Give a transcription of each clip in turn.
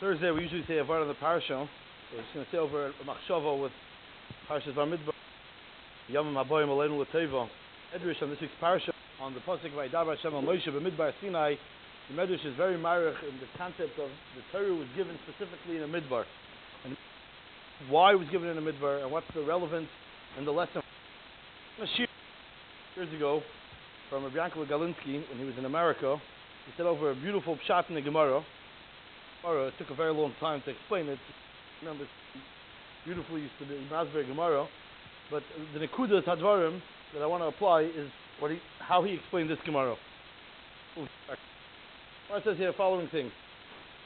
Thursday we usually say a word on the parasha. We're just going to say over machshava with Parashas Bamidbar. Yom Abayim Aleinu L'Teva. Medrash on this week's parasha on the pasuk Vayidaber Hashem al Moshe B'Midbar Sinai. The Medrash is very marich in the concept of the Torah was given specifically in a midbar, and why it was given in a midbar, and what's the relevance and the lesson. Years ago, from Rabbi Yankel Galinsky when he was in America, he said over a beautiful pshat in the Gemara. Gemara. It took a very long time to explain it. Remember, beautifully used to the Masber Gemara. But the Nekuda Tadvarim that I want to apply is what he, how he explained this Gemara. Gemara says here the following things.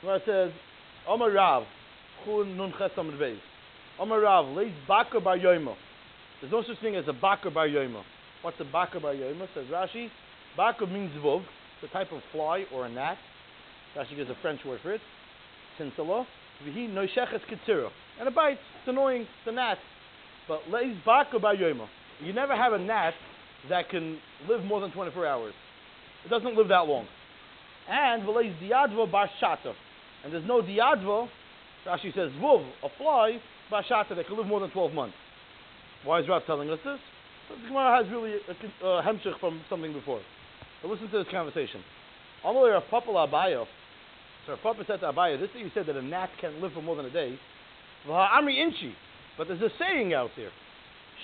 Gemara says, Omar Rav, Chun Nun Ches Amr Beis. Omar Rav, Leis Bakar Bar Yoima. There's no such thing as a Bakar Bar Yoima. What's a Bakar Bar Yoima? Says Rashi. Bakar means Vov. A type of fly or a gnat. Rashi gives a French word for it. Tinsala. Vihi Noisheches Ketzira. And it bites. It's annoying. It's a gnat. But Leis Bakar Bar Yoima. You never have a gnat that can live more than 24 hours. It doesn't live that long. And V'leis Diadva Bar Shata. And there's no Diadva, Rashi says, Vuv, a fly, Bar Shata, that can live more than 12 months. Why is Rav telling us this? The Gemara has really a, a hemshich from something before. But listen to this conversation. Amalei Rav Papa Abayo. So Papa said to Abayo, this thing you said that a gnat can't live for more than a day. V'ha'amri inchi. But there's a saying out there.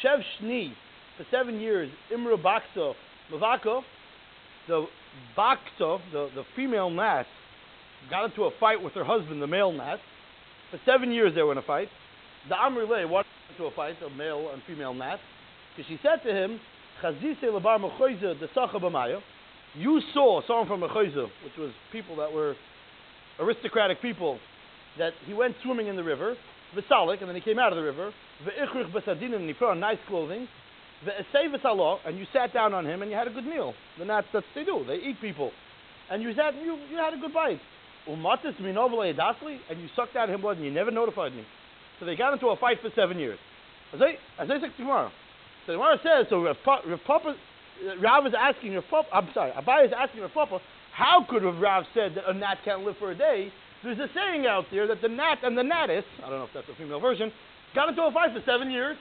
Shev Shni, for seven years, Imra Bakso, Mavako, the Bakso, the, the female gnat, got into a fight with her husband, the male gnat. For seven years they were in a fight. The Amri Le wanted into a fight, a male and female gnat, because she said to him, Chazise lebar mechoize the sacha You saw someone from Mechoize, which was people that were aristocratic people, that he went swimming in the river, V'salik, and then he came out of the river, V'ichrich b'sadinim, and he put on nice clothing, V'esei v'salo, and you sat down on him and you had a good meal. Then that's, what they do, they eat people. And you sat, you, you had a good bite. Umatis minovle edasli, and you sucked out him blood and you never notified me. So they got into a fight for seven years. As I, as I said tomorrow. So Gemara says, so Rav, Papa, Rav is asking Rav Papa, I'm sorry, Abai is asking Rav Papa, how could Rav said that a gnat can't live for a day? There's a saying out there that the gnat and the gnatess, I don't know if that's a female version, got into a fight for seven years.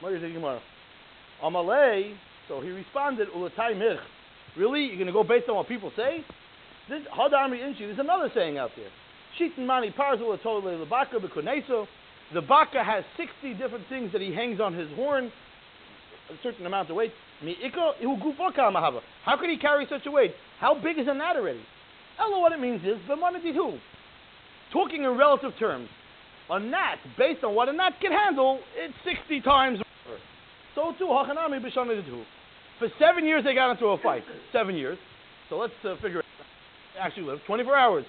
What you thinking tomorrow? Amalei, so he responded, Ulatai mich. Really? You're going to go based on what people say? This Hadami Inchi, there's another saying out there. Shitin Mani Parzul the Baka Bekuneso. The Baka has 60 different things that he hangs on his horn, a certain amount of weight. How could he carry such a weight? How big is a gnat already? Ella, what it means is, who? Talking in relative terms, a gnat, based on what a gnat can handle, it's 60 times. So too, Hachanami B'Shanadidu. For seven years they got into a fight. Seven years. So let's uh, figure it out. Actually lived 24 hours.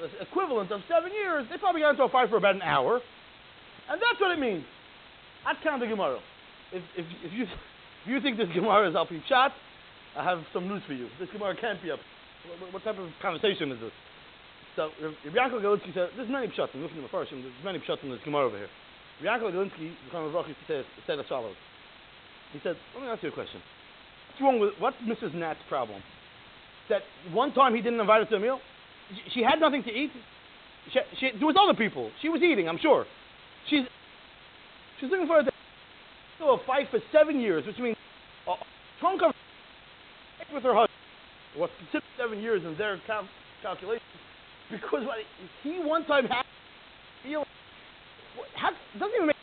The equivalent of seven years, they probably got into a fight for about an hour. And that's what it means. Of the Gemara. If, if, if, you, if you think this Gemara is Alpi Pshat, I have some news for you. This Gemara can't be up. What, what type of conversation is this? So, Rabbi Yankel Galinsky said, there's many Pshatim, looking at the first, there's many Pshatim in this Gemara over here. Rabbi Yankel Galinsky, the Khan of said, said as follows. He said, let me ask you a question. What's wrong with, what's Mrs. Nat's problem? That one time he didn't invite her to a meal? She had nothing to eat. She, she, there was other people. She was eating, I'm sure. She's she's looking for a so a fight for seven years, which means a trunk of with her husband. What's considered seven years in their cal- calculations, because what, he one time had feel how, doesn't even make.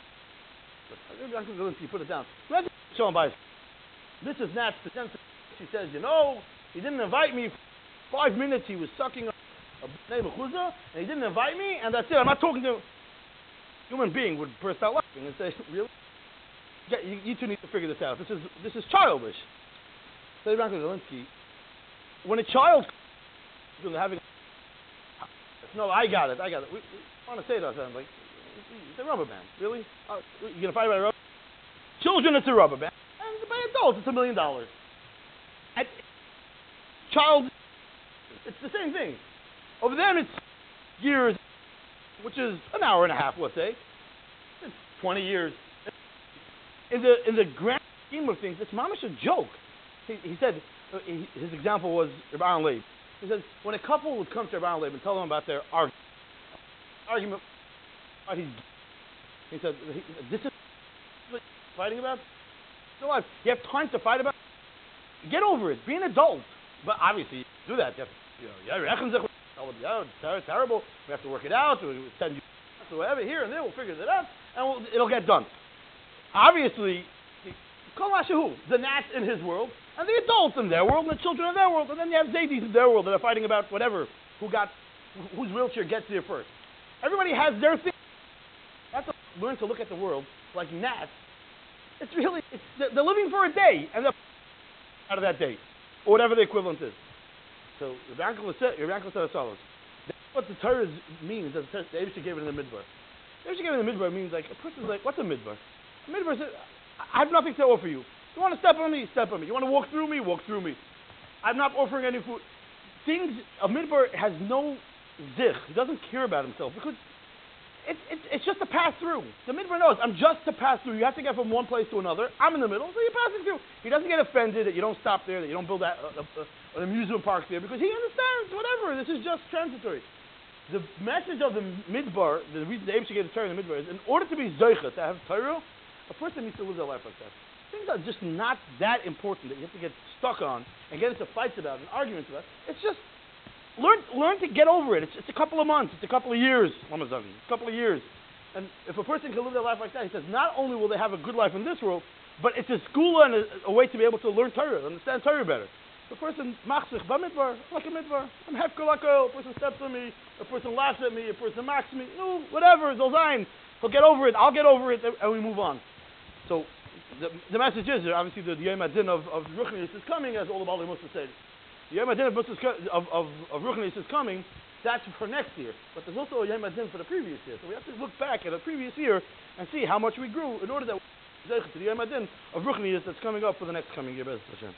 Zelensky put it down. Him by. This is Nat's defense. She says, you know, he didn't invite me. Five minutes he was sucking a name of Chuzah, and he didn't invite me, and that's it. I'm not talking to human being would burst out laughing and say, really? Yeah, you, you two need to figure this out. This is this is childish. Say Rankin Zelensky, when a child having no, I got it, I got it. We, we want to say that, I'm like, it's a rubber band, really? Uh, you gonna fight about a rubber? Children, it's a rubber band, and by adults, it's a million dollars. At child, it's the same thing. Over them, it's years, which is an hour and a half, let's say. It's 20 years. In the in the grand scheme of things, it's mamish a joke. He, he said uh, he, his example was Rabban Leib. He says when a couple would come to Rabban Leib and tell them about their argument, argument. He said, this is what you're fighting about? Alive. You have time to fight about It. Get over it. Be an adult. But obviously, you do that. You have, you know, yeah, terrible. We have to work it out. We send you whatever here and there. We'll figure it out, and we'll, it'll get done. Obviously, the gnats in his world, and the adults in their world, and the children in their world, and then you have Zadis in their world that are fighting about whatever, who got, whose wheelchair gets there first. Everybody has their thing. You have to learn to look at the world like gnats. It's really, it's, they're living for a day, and they're out of that day, or whatever the equivalent is. So your uncle said, said as follows. That's what the Torah means. That the Abishah gave it in the midbar. The Abishah gave it in the midbar means like a person's like, what's a midbar? Midbar I have nothing to offer you. You want to step on me? Step on me. You want to walk through me? Walk through me. I'm not offering any food. Things a midbar has no zich. He doesn't care about himself because it's, it's, it's just a pass through. The midbar knows I'm just to pass through. You have to get from one place to another. I'm in the middle, so you're passing through. He doesn't get offended that you don't stop there, that you don't build a, a, a, an amusement park there, because he understands whatever. This is just transitory. The message of the midbar, the reason the Abishah gave the Torah in the midbar is in order to be zoichet, to have Torah, a person needs to live their life like that. Things are just not that important that you have to get stuck on and get into fights about and arguments about. It's just learn learn to get over it. It's, it's a couple of months. It's a couple of years. It's a couple of years. And if a person can live their life like that, he says, not only will they have a good life in this world, but it's a school and a, a way to be able to learn Torah, understand Torah better. The person machzich b'midbar, like a midbar. I'm hefker like A person steps on me. A person laughs at me. A person mocks me. No, whatever. Zolzain. He'll get over it. I'll get over it, and we move on. So the, the message is obviously the Yom Adin of of Ruchnius is coming, as all the Baalei Mussar said. The Yom Adin of, of, of, of Ruchnius is coming. That's for next year. But there's also a Yom Adin for the previous year. So we have to look back at the previous year and see how much we grew in order that we to the Yom Adin of Ruchnius that's coming up for the next coming year. Hashem.